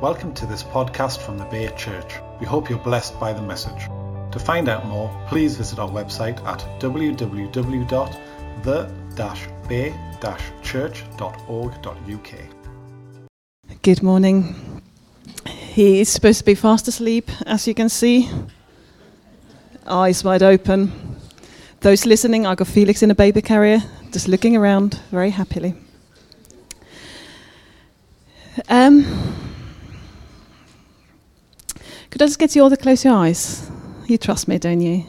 Welcome to this podcast from the Bay Church. We hope you're blessed by the message. To find out more, please visit our website at www.thebaychurch.co.uk. Good morning. He is supposed to be fast asleep, as you can see. Eyes wide open. Those listening, I got Felix in a baby carrier, just looking around very happily. Um, could I just get you all to close your eyes? You trust me, don't you?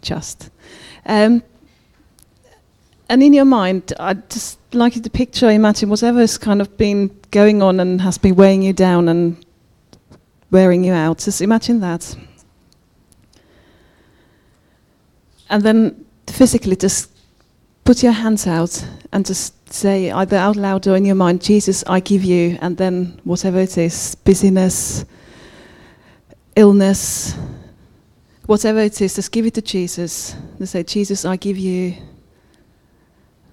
Just. Um, and in your mind, I'd just like you to picture, imagine whatever's kind of been going on and has been weighing you down and wearing you out. Just imagine that. And then physically just put your hands out and just say either out loud or in your mind, Jesus, I give you, and then whatever it is, busyness, illness, whatever it is, just give it to Jesus. Just say, Jesus, I give you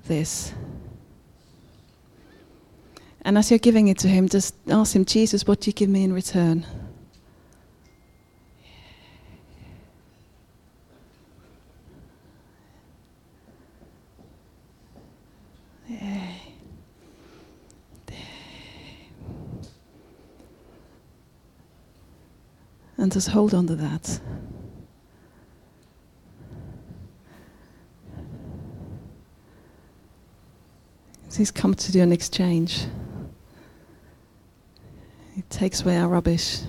this. And as you're giving it to Him, just ask Him, Jesus, what do you give me in return? And just hold on to that. He's come to do an exchange. He takes away our rubbish,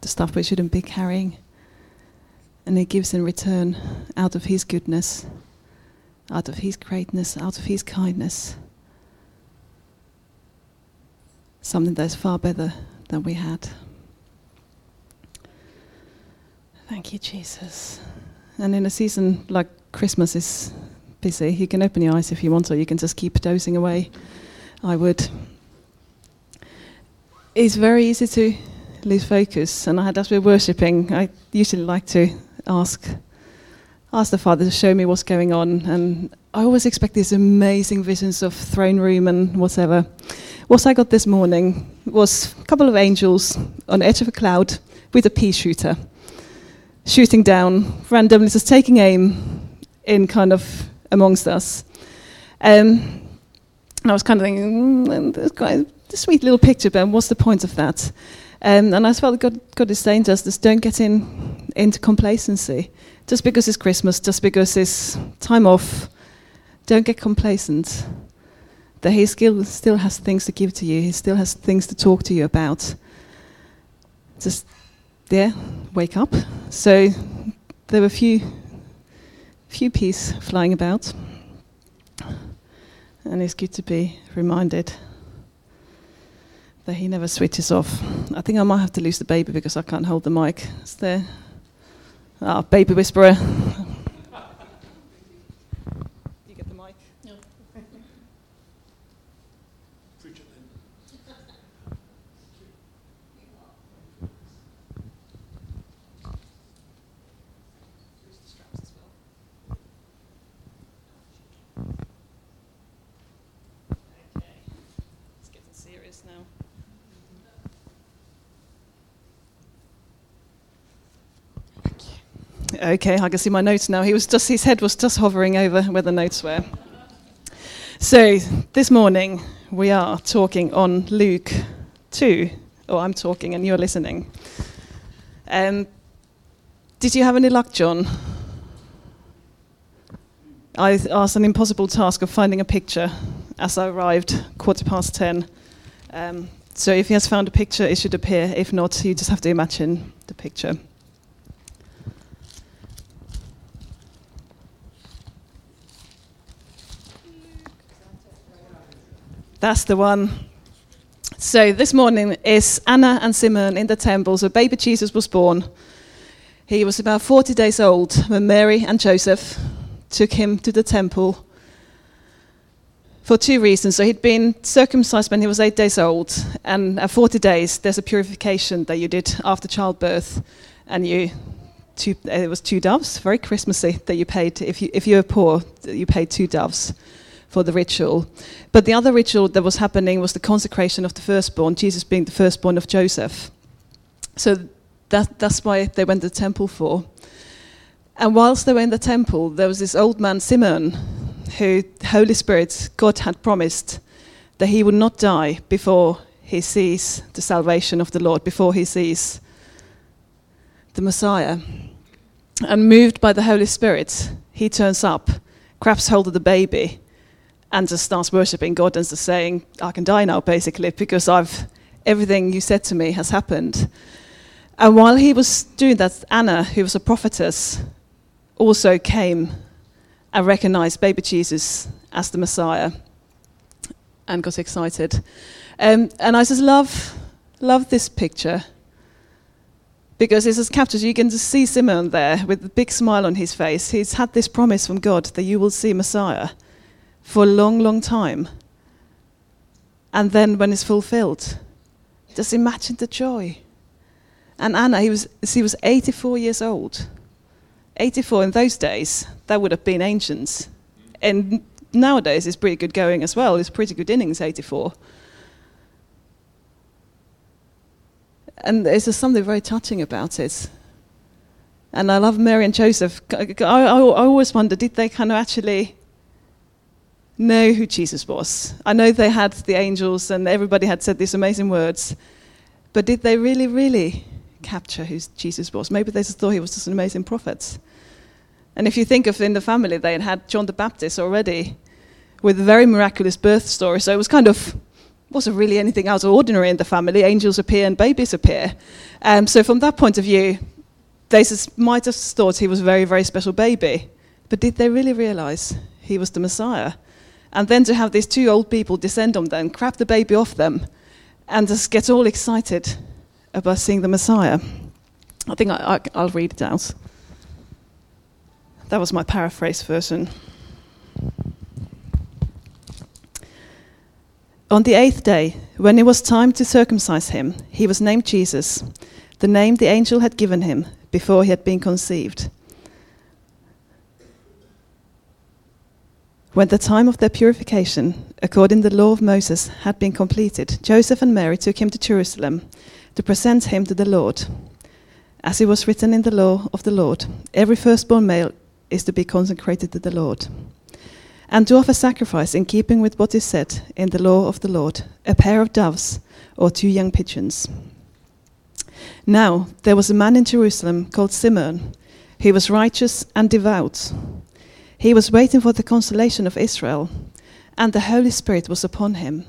the stuff we shouldn't be carrying, and He gives in return out of His goodness, out of His greatness, out of His kindness, something that's far better than we had. Thank you, Jesus. And in a season like Christmas is busy, you can open your eyes if you want, or you can just keep dozing away. I would. It's very easy to lose focus, and I as we're worshipping, I usually like to ask ask the Father to show me what's going on, and I always expect these amazing visions of throne room and whatever. What I got this morning was a couple of angels on the edge of a cloud with a pea shooter shooting down randomly, just taking aim in kind of amongst us. Um, I was kind of thinking, mm, it's quite a sweet little picture, but what's the point of that? Um, and I felt God, God is saying to us, just don't get in into complacency. Just because it's Christmas, just because it's time off, don't get complacent. That He still, still has things to give to you. He still has things to talk to you about. Just there, wake up. So there were a few, few peas flying about, and it's good to be reminded that he never switches off. I think I might have to lose the baby because I can't hold the mic. Is there? Ah, baby whisperer. you get the mic? No. Okay. It's getting serious now. Okay, I can see my notes now. He was just his head was just hovering over where the notes were. So this morning we are talking on Luke two. Oh, I'm talking and you're listening. Um, did you have any luck, John? I asked an impossible task of finding a picture as I arrived, quarter past ten. Um, so if he has found a picture, it should appear. If not, you just have to imagine the picture. That's the one. So this morning is Anna and Simon in the temple. So baby Jesus was born. He was about 40 days old when Mary and Joseph took him to the temple for two reasons. So he'd been circumcised when he was eight days old, and at 40 days, there's a purification that you did after childbirth, and you. Two, it was two doves, very Christmassy, that you paid. If you, if you were poor, you paid two doves for the ritual. But the other ritual that was happening was the consecration of the firstborn, Jesus being the firstborn of Joseph. So that, that's why they went to the temple for. And whilst they were in the temple, there was this old man, Simeon, who the Holy Spirit, God had promised that he would not die before he sees the salvation of the Lord, before he sees the Messiah. And moved by the Holy Spirit, he turns up, grabs hold of the baby, and just starts worshipping God and just saying, I can die now, basically, because I've everything you said to me has happened. And while he was doing that, Anna, who was a prophetess, also came and recognized baby Jesus as the Messiah and got excited. Um, and I just love, love this picture because it's just captured. You can just see Simeon there with a big smile on his face. He's had this promise from God that you will see Messiah for a long, long time. And then when it's fulfilled, just imagine the joy. And Anna, he was, he was 84 years old. 84 in those days, that would have been ancients. And nowadays, it's pretty good going as well. It's pretty good innings, 84. And there's just something very touching about it. And I love Mary and Joseph. I, I, I always wonder did they kind of actually know who Jesus was? I know they had the angels and everybody had said these amazing words, but did they really, really capture who Jesus was? Maybe they just thought he was just an amazing prophet. And if you think of in the family, they had had John the Baptist already with a very miraculous birth story, so it was kind of wasn't really anything out of ordinary in the family. Angels appear and babies appear. Um, so from that point of view, they might have thought he was a very, very special baby. But did they really realize he was the Messiah? And then to have these two old people descend on them, grab the baby off them, and just get all excited about seeing the Messiah. I think I, will read it out. That was my paraphrase version. On the eighth day, when it was time to circumcise him, he was named Jesus, the name the angel had given him before he had been conceived. When the time of their purification, according to the law of Moses, had been completed, Joseph and Mary took him to Jerusalem to present him to the Lord. As it was written in the law of the Lord, every firstborn male is to be consecrated to the Lord. And to offer sacrifice in keeping with what is said in the law of the Lord, a pair of doves or two young pigeons. Now there was a man in Jerusalem called Simeon. He was righteous and devout he was waiting for the consolation of Israel, and the Holy Spirit was upon him.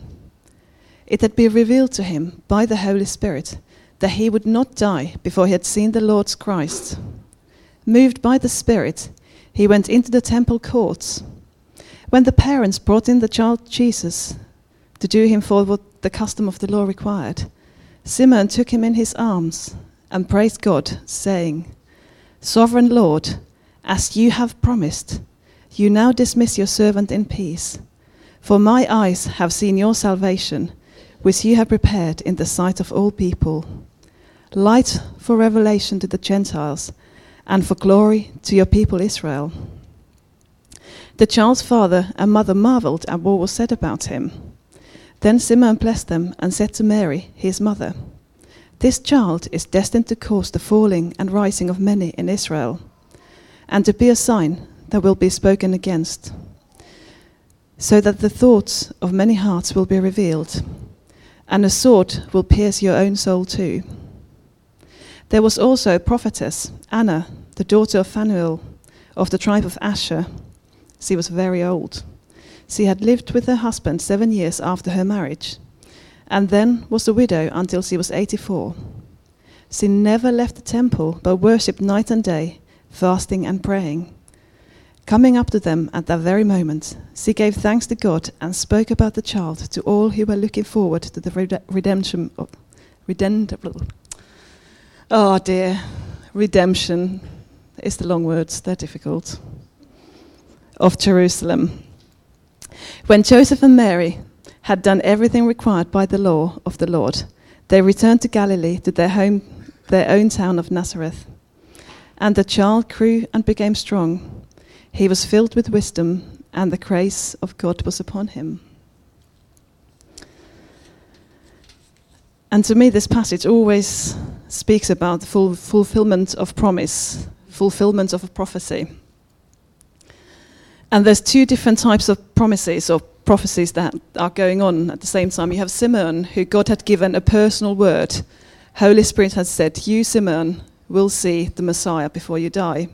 It had been revealed to him by the Holy Spirit that he would not die before he had seen the Lord's Christ. Moved by the Spirit, he went into the temple courts. When the parents brought in the child Jesus to do him for what the custom of the law required, Simeon took him in his arms and praised God, saying, Sovereign Lord, as you have promised, you now dismiss your servant in peace. For my eyes have seen your salvation, which you have prepared in the sight of all people, light for revelation to the Gentiles, and for glory to your people Israel. The child's father and mother marveled at what was said about him. Then Simeon blessed them and said to Mary, his mother, This child is destined to cause the falling and rising of many in Israel, and to be a sign that will be spoken against, so that the thoughts of many hearts will be revealed, and a sword will pierce your own soul too. There was also a prophetess, Anna, the daughter of Phanuel, of the tribe of Asher. She was very old. She had lived with her husband seven years after her marriage, and then was a widow until she was 84. She never left the temple, but worshipped night and day, fasting and praying. Coming up to them at that very moment, she gave thanks to God and spoke about the child to all who were looking forward to the redemption of. Oh dear, redemption is the long words, they're difficult. Of Jerusalem. When Joseph and Mary had done everything required by the law of the Lord, they returned to Galilee to their home, their own town of Nazareth. And the child grew and became strong he was filled with wisdom, and the grace of God was upon him. And to me, this passage always speaks about the full fulfillment of promise, fulfillment of a prophecy. And there's two different types of promises or prophecies that are going on at the same time. You have Simeon, who God had given a personal word. Holy Spirit had said, You, Simeon, will see the Messiah before you die.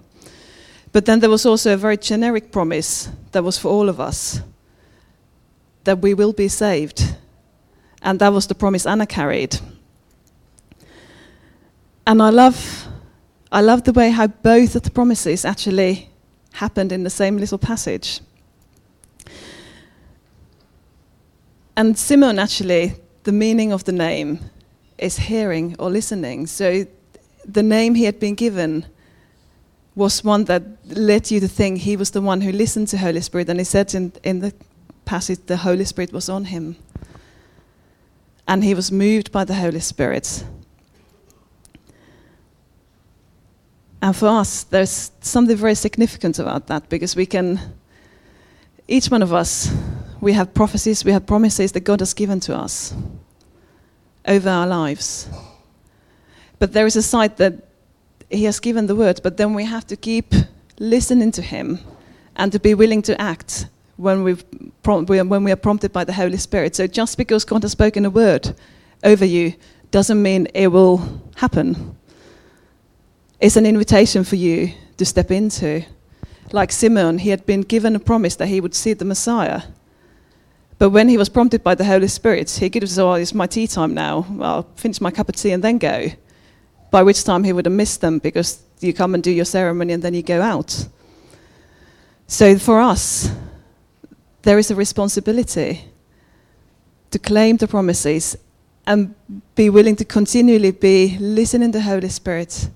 But then there was also a very generic promise that was for all of us that we will be saved. And that was the promise Anna carried. And I love, I love the way how both of the promises actually happened in the same little passage. And Simeon, actually, the meaning of the name is hearing or listening. So the name he had been given was one that led you to think he was the one who listened to Holy Spirit. And he said in, in the passage, the Holy Spirit was on him. And he was moved by the Holy Spirit. And for us, there's something very significant about that because we can, each one of us, we have prophecies, we have promises that God has given to us over our lives. But there is a side that He has given the word, but then we have to keep listening to Him and to be willing to act when, we when we are prompted by the Holy Spirit. So just because God has spoken a word over you doesn't mean it will happen. It's an invitation for you to step into. Like Simeon, he had been given a promise that he would see the Messiah. But when he was prompted by the Holy Spirit, he could have said, Oh, it's my tea time now. I'll finish my cup of tea and then go by which time he would have missed them because you come and do your ceremony and then you go out. So for us, there is a responsibility to claim the promises and be willing to continually be listening to the Holy Spirit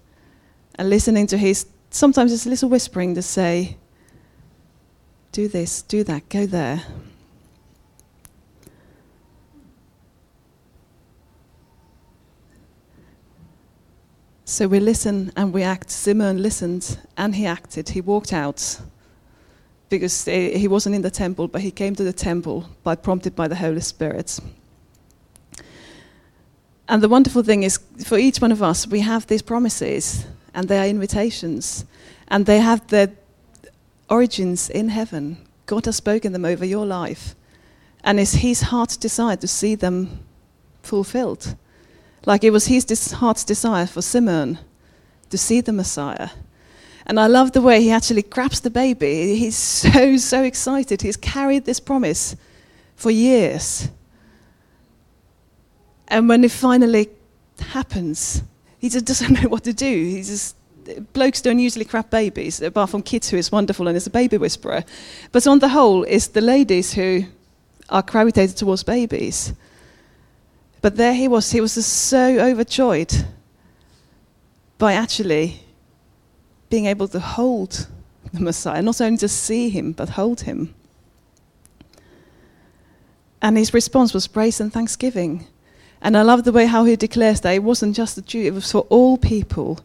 and listening to his sometimes it's a little whispering to say, do this, do that, go there. So we listen and we act. Simeon listened and he acted. He walked out because eh, he wasn't in the temple, but he came to the temple by prompted by the Holy Spirit. And the wonderful thing is, for each one of us, we have these promises and they are invitations, and they have their origins in heaven. God has spoken them over your life, and it's His heart's desire to see them fulfilled. Like it was his heart's desire for Simeon to see the Messiah. And I love the way he actually grabs the baby. He's so, so excited. He's carried this promise for years. And when it finally happens, he just doesn't know what to do. He just, blokes don't usually crap babies, apart from kids, who is wonderful and is a baby whisperer. But on the whole, it's the ladies who are gravitated towards babies. But there he was, he was just so overjoyed by actually being able to hold the Messiah, not only to see him, but hold him. And his response was praise and thanksgiving. And I love the way how he declares that it wasn't just the Jew, it was for all people.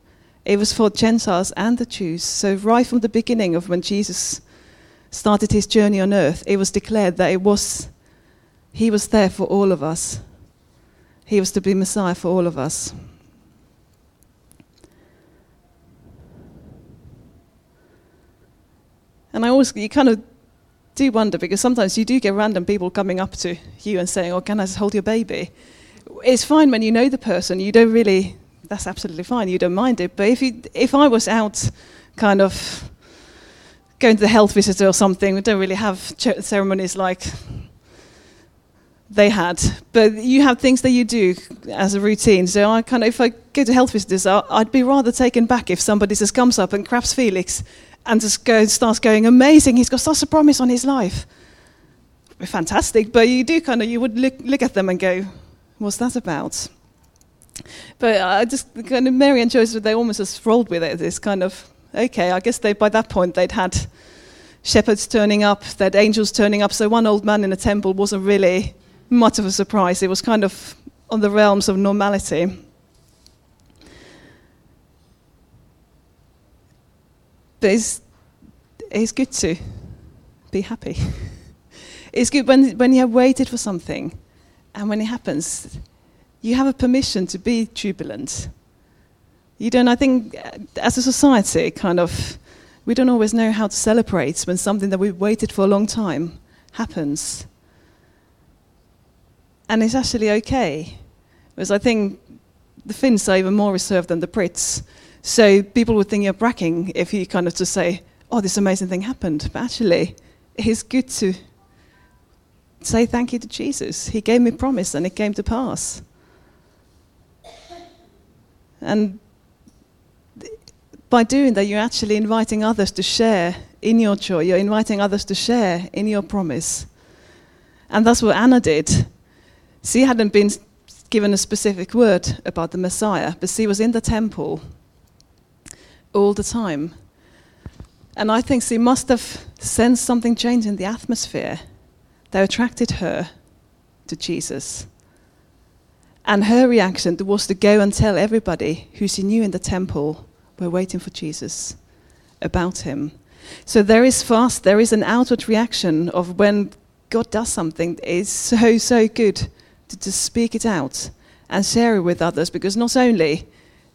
It was for Gentiles and the Jews. So right from the beginning of when Jesus started his journey on earth, it was declared that it was he was there for all of us. He was to be Messiah for all of us. And I always, you kind of do wonder because sometimes you do get random people coming up to you and saying, Oh, can I just hold your baby? It's fine when you know the person, you don't really, that's absolutely fine, you don't mind it. But if, you, if I was out kind of going to the health visitor or something, we don't really have ceremonies like they had. But you have things that you do as a routine. So I kind of, if I go to health visitors, I'd be rather taken back if somebody just comes up and grabs Felix and just goes, starts going, amazing, he's got such a promise on his life. Fantastic, but you do kind of, you would look, look at them and go, what's that about? But I just, kind of, Mary and Joseph, they almost just rolled with it. It's kind of, okay, I guess they, by that point, they'd had shepherds turning up, they'd angels turning up, so one old man in a temple wasn't really much of a surprise. It was kind of on the realms of normality. But it's, it's good to be happy. it's good when, when you have waited for something and when it happens, you have a permission to be jubilant. You don't, I think, as a society, kind of, we don't always know how to celebrate when something that we've waited for a long time happens. And it's actually okay. Because I think the Finns are even more reserved than the Brits. So people would think you're bragging if you kind of just say, oh, this amazing thing happened. But actually, it's good to say thank you to Jesus. He gave me promise and it came to pass. And by doing that, you're actually inviting others to share in your joy. You're inviting others to share in your promise. And that's what Anna did. She hadn't been given a specific word about the Messiah, but she was in the temple all the time. And I think she must have sensed something change in the atmosphere that attracted her to Jesus. And her reaction was to go and tell everybody who she knew in the temple were waiting for Jesus about him. So there is fast, there is an outward reaction of when God does something, it's so, so good to speak it out and share it with others because not only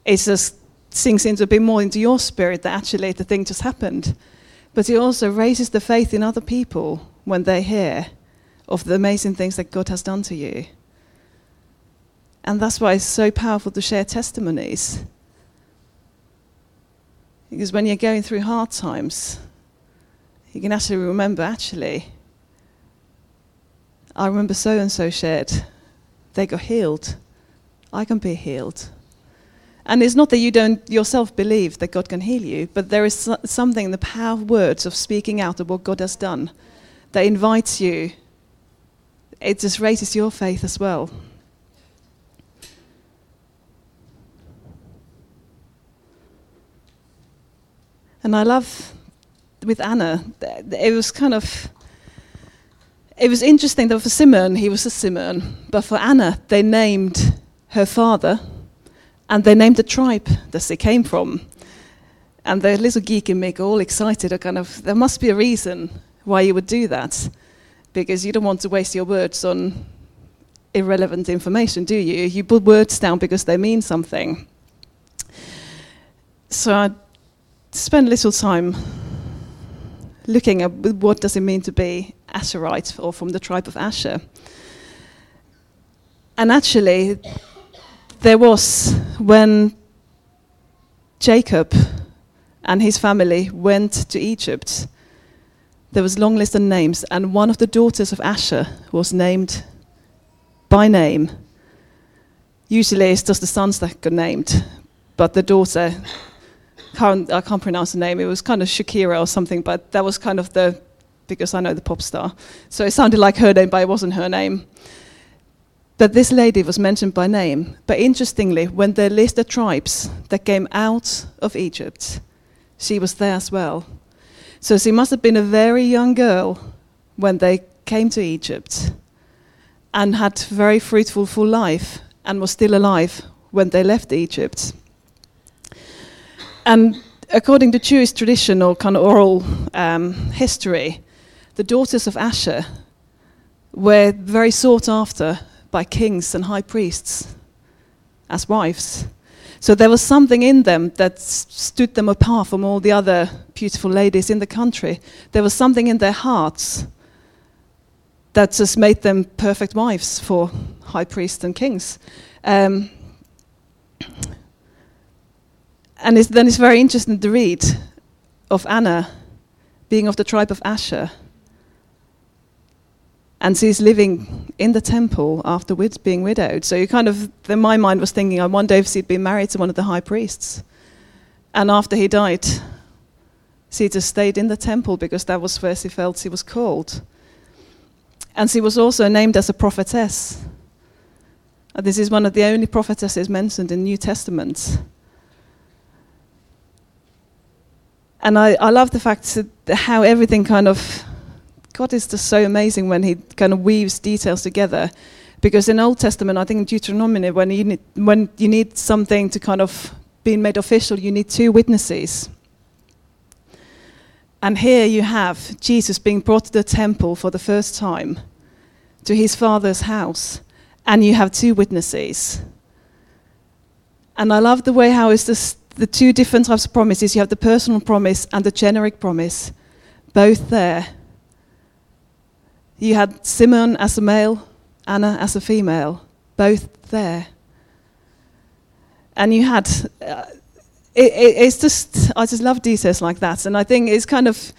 it just sinks into a bit more into your spirit that actually the thing just happened, but it also raises the faith in other people when they hear of the amazing things that God has done to you. And that's why it's so powerful to share testimonies. Because when you're going through hard times, you can actually remember actually, I remember so and so shared, they got healed. I can be healed. And it's not that you don't yourself believe that God can heal you, but there is something in the power of words of speaking out of what God has done that invites you. It just raises your faith as well. And I love with Anna, it was kind of, it was interesting that for Simon, he was a Simon, but for Anna, they named her father and they named the tribe that they came from. And the little geek in me got all excited, or kind of, there must be a reason why you would do that, because you don't want to waste your words on irrelevant information, do you? You put words down because they mean something. So I spend a little time looking at what does it mean to be Asherite or from the tribe of Asher. And actually, there was when Jacob and his family went to Egypt, there was a long list of names, and one of the daughters of Asher was named by name. Usually it's just the sons that got named, but the daughter can't, I can't pronounce the name. It was kind of Shakira or something, but that was kind of the, because I know the pop star. So it sounded like her name, but it wasn't her name. That this lady was mentioned by name. But interestingly, when they list the tribes that came out of Egypt, she was there as well. So she must have been a very young girl when they came to Egypt and had very fruitful full life and was still alive when they left Egypt. And according to Jewish tradition or kind of oral um, history, the daughters of Asher were very sought after by kings and high priests as wives. So there was something in them that stood them apart from all the other beautiful ladies in the country. There was something in their hearts that just made them perfect wives for high priests and kings. Um, and it's, then it's very interesting to read of Anna being of the tribe of Asher. And she's living in the temple after being widowed. So you kind of, in my mind, was thinking, I wonder if she'd been married to one of the high priests. And after he died, she just stayed in the temple because that was where she felt she was called. And she was also named as a prophetess. And this is one of the only prophetesses mentioned in New Testament. And I, I love the fact that how everything kind of, God is just so amazing when He kind of weaves details together. Because in Old Testament, I think in Deuteronomy, when you need, when you need something to kind of be made official, you need two witnesses. And here you have Jesus being brought to the temple for the first time, to his father's house, and you have two witnesses. And I love the way how it's this, the two different types of promises. You have the personal promise and the generic promise, both there. You had Simon as a male, Anna as a female, both there. And you had, uh, it, it, it's just, I just love details like that. And I think it's kind of,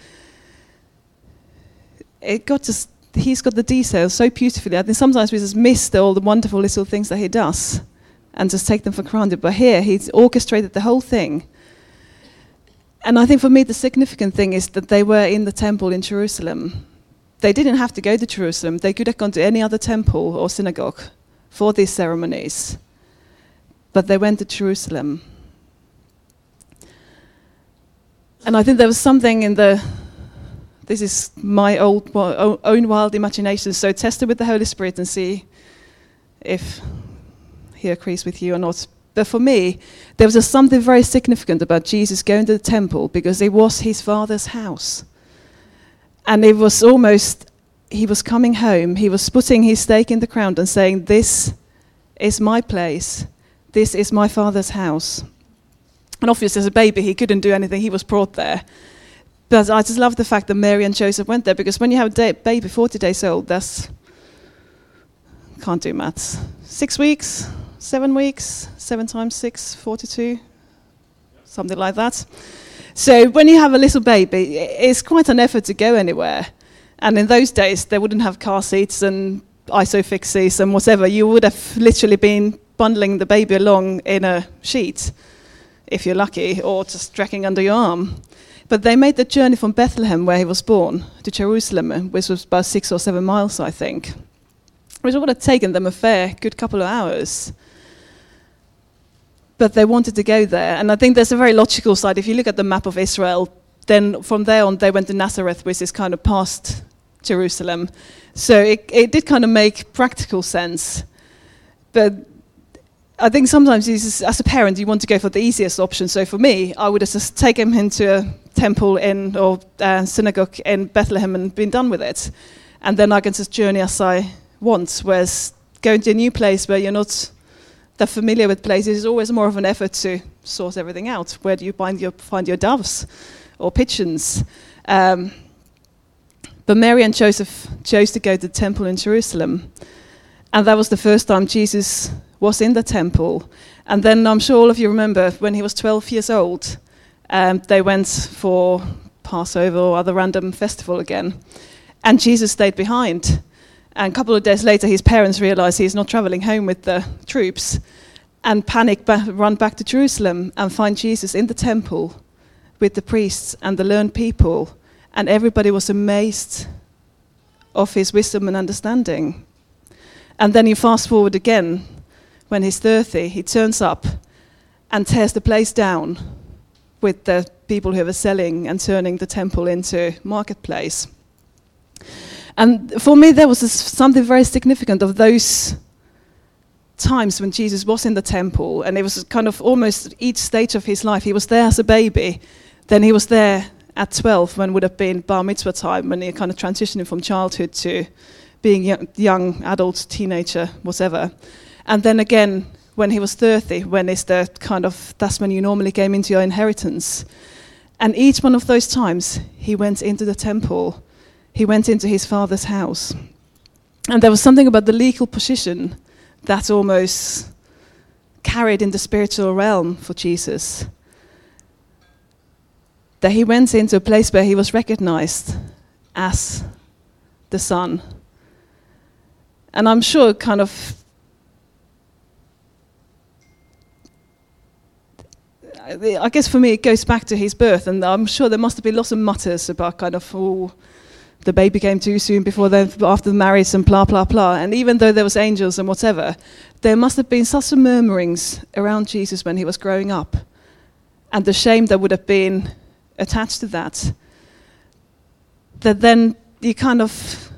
it got just, he's got the details so beautifully. I think sometimes we just miss all the wonderful little things that he does and just take them for granted. But here, he's orchestrated the whole thing. And I think for me, the significant thing is that they were in the temple in Jerusalem. They didn't have to go to Jerusalem, they could have gone to any other temple or synagogue for these ceremonies. But they went to Jerusalem. And I think there was something in the this is my old, own wild imagination. So test it with the Holy Spirit and see if he agrees with you or not. But for me, there was something very significant about Jesus going to the temple because it was his father's house. And it was almost, he was coming home, he was putting his stake in the ground and saying, This is my place, this is my father's house. And obviously, as a baby, he couldn't do anything, he was brought there. But I just love the fact that Mary and Joseph went there because when you have a day, baby 40 days old, that's, can't do maths, six weeks, seven weeks, seven times six, 42, something like that. So when you have a little baby, it's quite an effort to go anywhere. And in those days, they wouldn't have car seats and isofix seats and whatever. You would have literally been bundling the baby along in a sheet, if you're lucky, or just dragging under your arm. But they made the journey from Bethlehem, where he was born, to Jerusalem, uh, which was about six or seven miles, I think, which would have taken them a fair good couple of hours but they wanted to go there. And I think there's a very logical side. If you look at the map of Israel, then from there on they went to Nazareth, which is kind of past Jerusalem. So it, it did kind of make practical sense. But I think sometimes as a parent, you want to go for the easiest option. So for me, I would have just taken him to a temple in or a synagogue in Bethlehem and been done with it. And then I can just journey as I want. Whereas going to a new place where you're not they're familiar with places, it's always more of an effort to sort everything out. Where do you find your, find your doves or pigeons? Um, but Mary and Joseph chose to go to the temple in Jerusalem. And that was the first time Jesus was in the temple. And then I'm sure all of you remember when he was 12 years old, um, they went for Passover or other random festival again. And Jesus stayed behind. And a couple of days later, his parents realize he's not traveling home with the troops and panic, ba- run back to Jerusalem and find Jesus in the temple with the priests and the learned people. And everybody was amazed of his wisdom and understanding. And then you fast forward again, when he's 30, he turns up and tears the place down with the people who were selling and turning the temple into marketplace. And for me, there was something very significant of those times when Jesus was in the temple, and it was kind of almost each stage of his life. He was there as a baby, then he was there at 12 when would have been bar mitzvah time, when he kind of transitioning from childhood to being young, young adult, teenager, whatever. And then again, when he was 30, when is the kind of, that's when you normally came into your inheritance. And each one of those times, he went into the temple he went into his father's house. And there was something about the legal position that almost carried in the spiritual realm for Jesus. That he went into a place where he was recognized as the Son. And I'm sure, kind of, I guess for me, it goes back to his birth, and I'm sure there must have been lots of mutters about kind of, oh, the baby came too soon before they, after the marriage and blah, blah, blah. And even though there was angels and whatever, there must have been such murmurings around Jesus when he was growing up. And the shame that would have been attached to that. That then you kind of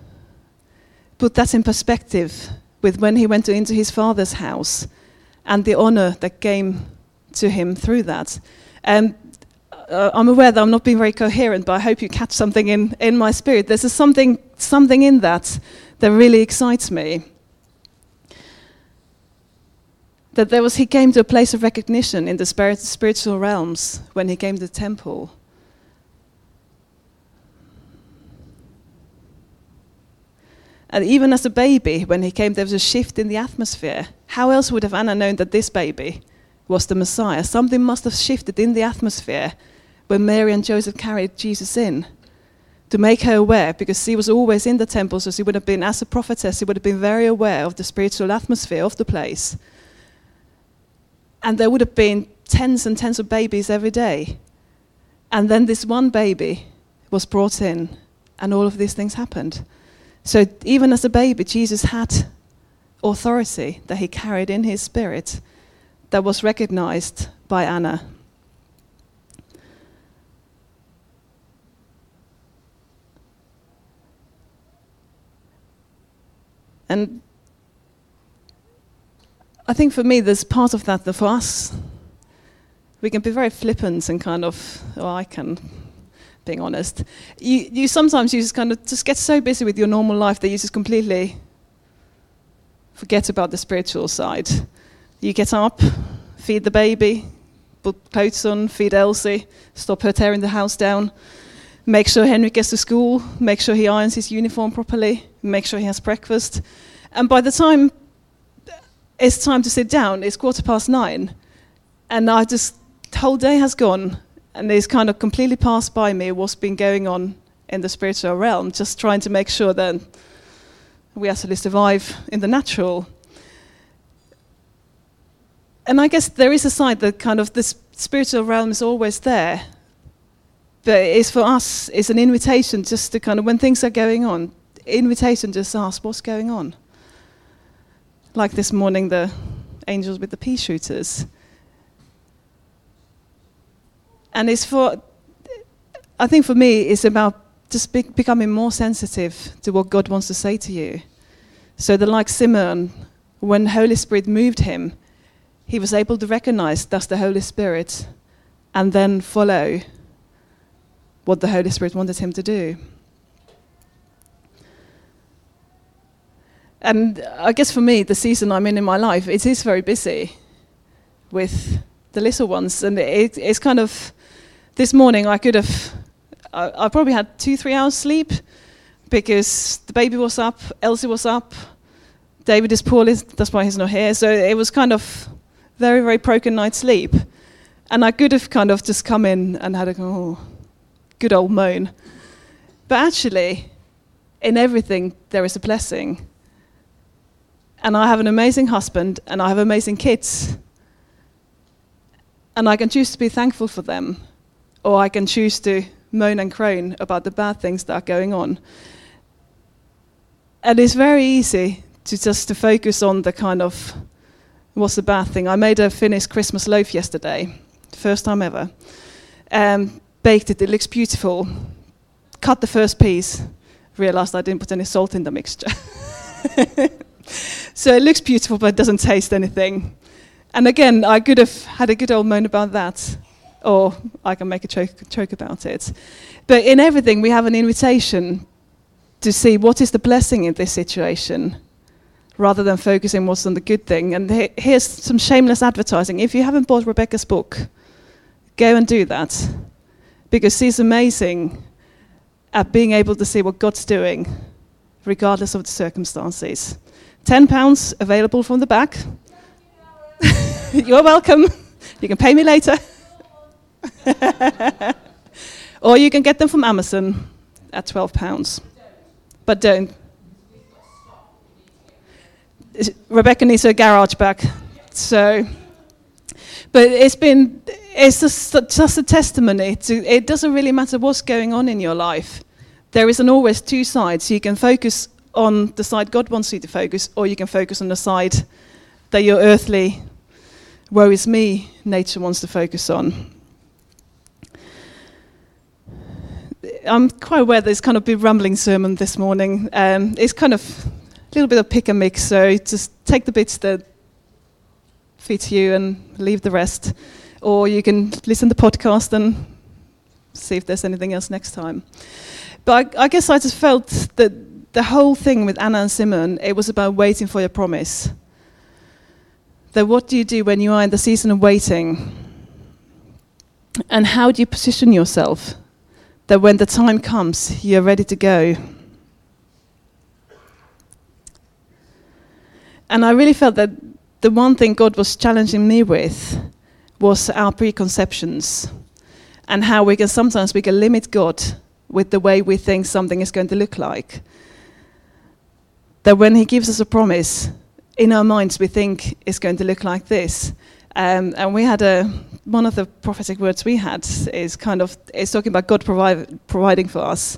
put that in perspective with when he went into his father's house and the honor that came to him through that. And uh, I'm aware that I'm not being very coherent, but I hope you catch something in, in my spirit. There's something, something in that that really excites me. That there was, he came to a place of recognition in the spirit, spiritual realms when he came to the temple. And even as a baby, when he came, there was a shift in the atmosphere. How else would have Anna known that this baby was the Messiah? Something must have shifted in the atmosphere when Mary and Joseph carried Jesus in to make her aware, because she was always in the temple, so she would have been, as a prophetess, she would have been very aware of the spiritual atmosphere of the place. And there would have been tens and tens of babies every day. And then this one baby was brought in, and all of these things happened. So even as a baby, Jesus had authority that he carried in his spirit that was recognized by Anna. And I think for me, there's part of that that for us, we can be very flippant and kind of, oh, I can being honest. You, you sometimes you just kind of just get so busy with your normal life that you just completely forget about the spiritual side. You get up, feed the baby, put clothes on, feed Elsie, stop her tearing the house down, make sure Henry gets to school, make sure he irons his uniform properly, make sure he has breakfast. And by the time it's time to sit down, it's quarter past nine. And I just, the whole day has gone and it's kind of completely passed by me what's been going on in the spiritual realm, just trying to make sure that we actually survive in the natural. And I guess there is a side that kind of this spiritual realm is always there. But it's for us, it's an invitation just to kind of, when things are going on, invitation just ask what's going on. Like this morning, the angels with the pea shooters and it's for, I think for me, it's about just be, becoming more sensitive to what God wants to say to you. So that, like Simeon, when Holy Spirit moved him, he was able to recognize that's the Holy Spirit and then follow what the Holy Spirit wanted him to do. And I guess for me, the season I'm in in my life, it is very busy with the little ones. And it, it's kind of this morning I could have, I, I, probably had two, three hours sleep because the baby was up, Elsie was up, David is poorly, that's why he's not here. So it was kind of very, very broken night's sleep. And I could have kind of just come in and had a oh, good old moan. But actually, in everything, there is a blessing. And I have an amazing husband, and I have amazing kids. And I can choose to be thankful for them or I can choose to moan and groan about the bad things that are going on. And it's very easy to just to focus on the kind of what's the bad thing. I made a finished Christmas loaf yesterday, first time ever. Um, baked it, it looks beautiful. Cut the first piece, realized I didn't put any salt in the mixture. so it looks beautiful, but it doesn't taste anything. And again, I could have had a good old moan about that or I can make a joke, about it. But in everything, we have an invitation to see what is the blessing in this situation rather than focusing what's on the good thing. And he- here's some shameless advertising. If you haven't bought Rebecca's book, go and do that because she's amazing at being able to see what God's doing regardless of the circumstances. £10 available from the back. You're welcome. You can pay me later. or you can get them from Amazon at £12. But don't. Rebecca needs her garage back. So, but it's been, it's just, just a testimony to, it doesn't really matter what's going on in your life. There isn't always two sides. You can focus on the side God wants you to focus, or you can focus on the side that your earthly, woe is me nature wants to focus on. I'm quite aware there's kind of a rambling sermon this morning. Um, it's kind of a little bit of pick and mix, so just take the bits that fit you and leave the rest. Or you can listen to the podcast and see if there's anything else next time. But I, I guess I just felt that the whole thing with Anna and Simon, it was about waiting for your promise. That what do you do when you are in the season of waiting? And how do you position yourself that when the time comes, you're ready to go? And I really felt that the one thing God was challenging me with was our preconceptions and how we can sometimes we can limit God with the way we think something is going to look like. That when He gives us a promise, in our minds we think it's going to look like this. Um, and we had a one of the prophetic words we had is kind of is talking about God provi- providing for us.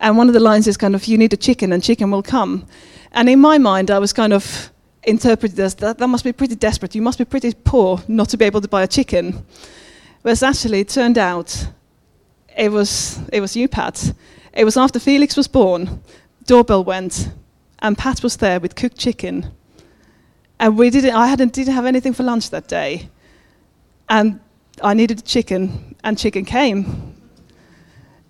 And one of the lines is kind of you need a chicken and chicken will come. And in my mind I was kind of interpreted as that that must be pretty desperate. You must be pretty poor not to be able to buy a chicken. Whereas actually it turned out it was it was you, Pat. It was after Felix was born, doorbell went, and Pat was there with cooked chicken. And we didn't I hadn't didn't have anything for lunch that day. And I needed chicken and chicken came.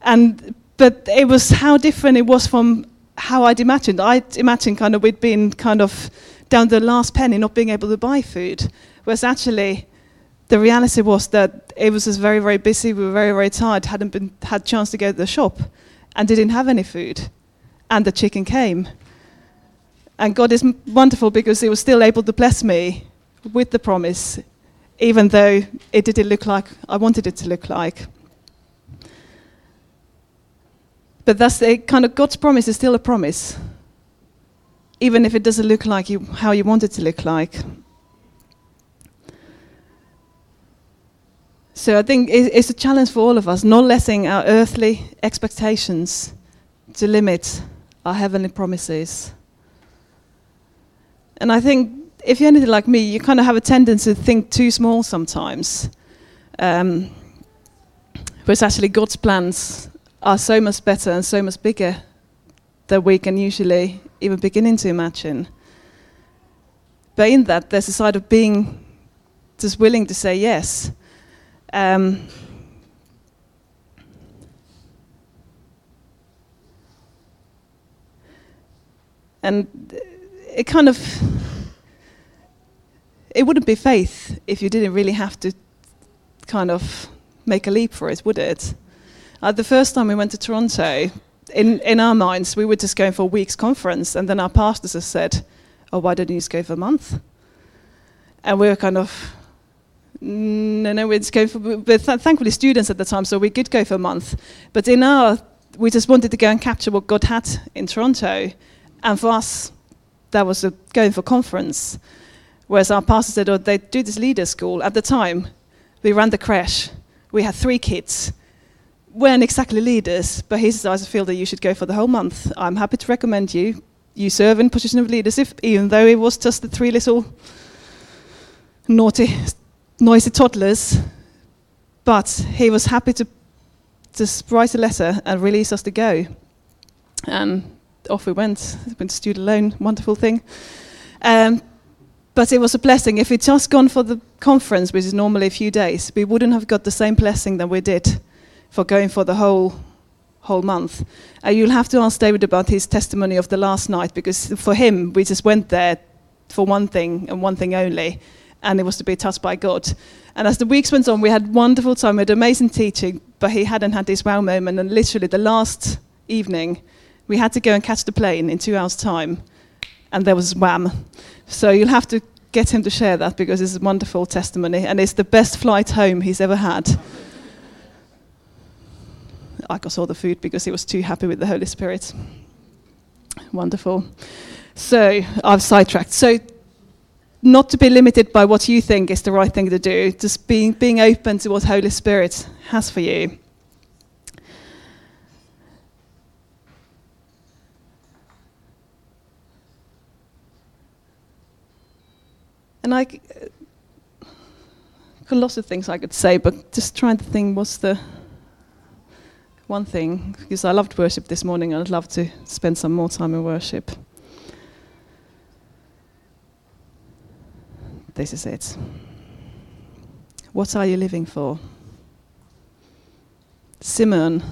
And but it was how different it was from how I'd imagined. I'd imagined kind of we'd been kind of down the last penny not being able to buy food. Whereas actually the reality was that it was just very, very busy. We were very, very tired. Hadn't been had chance to go to the shop, and didn't have any food, and the chicken came. And God is wonderful because He was still able to bless me with the promise, even though it didn't look like I wanted it to look like. But that's the kind of God's promise is still a promise, even if it doesn't look like you, how you want it to look like. So I think it's a challenge for all of us, not letting our earthly expectations to limit our heavenly promises. And I think if you're anything like me, you kind of have a tendency to think too small sometimes. Um, whereas actually God's plans are so much better and so much bigger than we can usually even beginning to imagine. But in that, there's a side of being just willing to say yes um, and it kind of it wouldn't be faith if you didn't really have to kind of make a leap for it, would it? Uh, the first time we went to Toronto, in, in our minds, we were just going for a week's conference, and then our pastors have said, Oh, why don't you just go for a month? And we were kind of, mm, no, no, we're going for, but th- thankfully students at the time, so we could go for a month. But in our, we just wanted to go and capture what God had in Toronto, and for us, that was a, going for conference. Whereas our pastor said, oh, they do this leader school. At the time, we ran the crash. We had three kids. Weren't exactly leaders, but he said, I feel that you should go for the whole month. I'm happy to recommend you. You serve in position of leadership, even though it was just the three little naughty noisy toddlers, but he was happy to just write a letter and release us to go. And off we went. Went to student loan, wonderful thing. Um, but it was a blessing. If we'd just gone for the conference, which is normally a few days, we wouldn't have got the same blessing that we did for going for the whole whole month. Uh, you'll have to ask David about his testimony of the last night, because for him, we just went there for one thing and one thing only, and it was to be touched by God. And as the weeks went on, we had wonderful time, we had amazing teaching, but he hadn't had this wow moment. And literally, the last evening, we had to go and catch the plane in two hours' time, and there was wham. So you'll have to get him to share that because it's a wonderful testimony, and it's the best flight home he's ever had. I got all the food because he was too happy with the Holy Spirit. Wonderful. So I've sidetracked. So not to be limited by what you think is the right thing to do, just being, being open to what Holy Spirit has for you. And I, got lots of things I could say, but just trying to think what's the one thing, because I loved worship this morning and I'd love to spend some more time in worship. This is it. What are you living for? Simeon,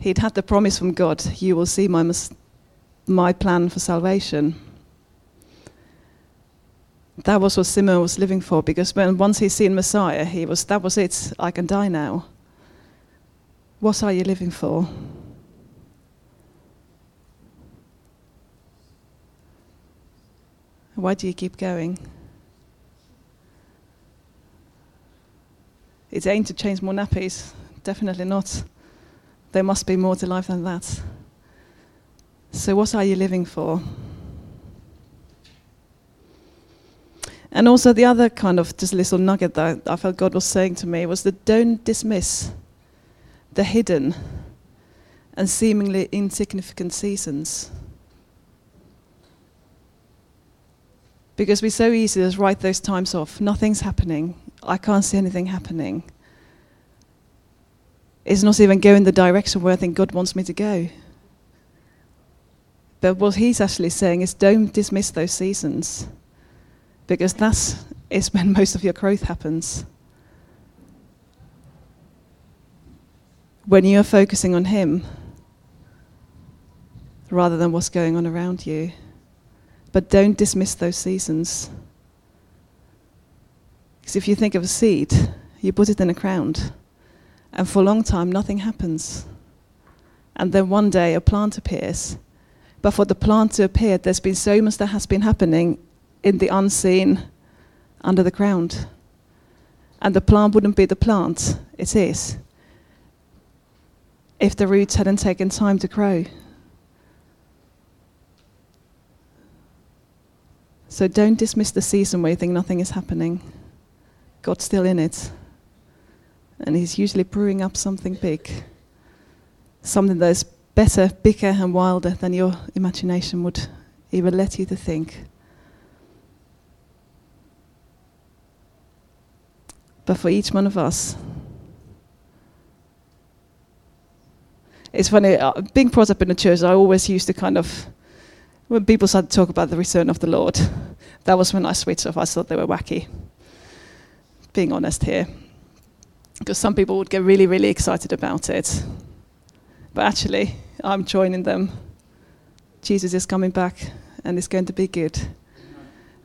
he'd had the promise from God, you will see my, my plan for salvation. That was what Simeon was living for because when once he's seen Messiah, he was that was it. I can die now. What are you living for? Why do you keep going? It ain't to change more nappies. Definitely not. There must be more to life than that. So, what are you living for? And also, the other kind of just little nugget that I felt God was saying to me was that don't dismiss the hidden and seemingly insignificant seasons. Because we're so easy to write those times off. Nothing's happening. I can't see anything happening. It's not even going the direction where I think God wants me to go. But what he's actually saying is don't dismiss those seasons because that's is when most of your growth happens. When you're focusing on Him rather than what's going on around you. But don't dismiss those seasons. Because if you think of a seed, you put it in the ground, and for a long time nothing happens. And then one day a plant appears. But for the plant to appear, there's been so much that has been happening in the unseen under the ground. And the plant wouldn't be the plant it is if the roots hadn't taken time to grow. So don't dismiss the season where you think nothing is happening. God's still in it. And He's usually brewing up something big. Something that is better, bigger, and wilder than your imagination would even let you to think. but for each one of us. It's funny, uh, being brought up in the church, I always used to kind of, when people started to talk about the return of the Lord, that was when I switched off. I thought they were wacky, being honest here. Because some people would get really, really excited about it. But actually, I'm joining them. Jesus is coming back, and it's going to be good.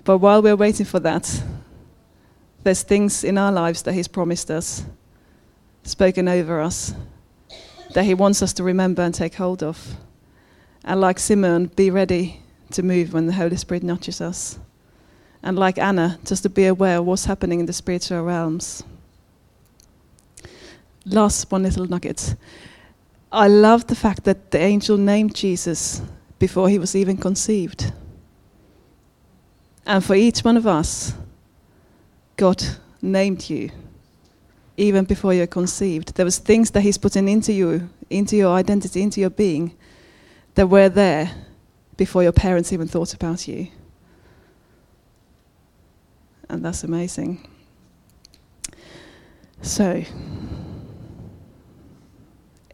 But while we're waiting for that, there's things in our lives that He's promised us, spoken over us, that He wants us to remember and take hold of. And like Simeon, be ready to move when the Holy Spirit nudges us. And like Anna, just to be aware of what's happening in the spiritual realms. Last one little nugget. I love the fact that the angel named Jesus before he was even conceived. And for each one of us, God named you even before you're conceived. There was things that He's putting into you, into your identity, into your being, that were there before your parents even thought about you. And that's amazing. So,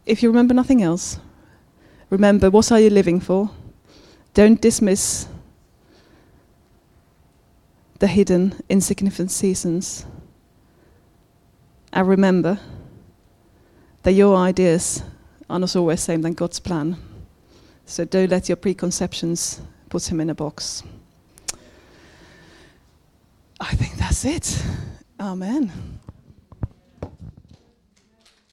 if you remember nothing else, remember what are you living for? Don't dismiss the hidden, insignificant seasons. And remember that your ideas are not always the same than God's plan. So don't let your preconceptions put him in a box. I think that's it. Amen.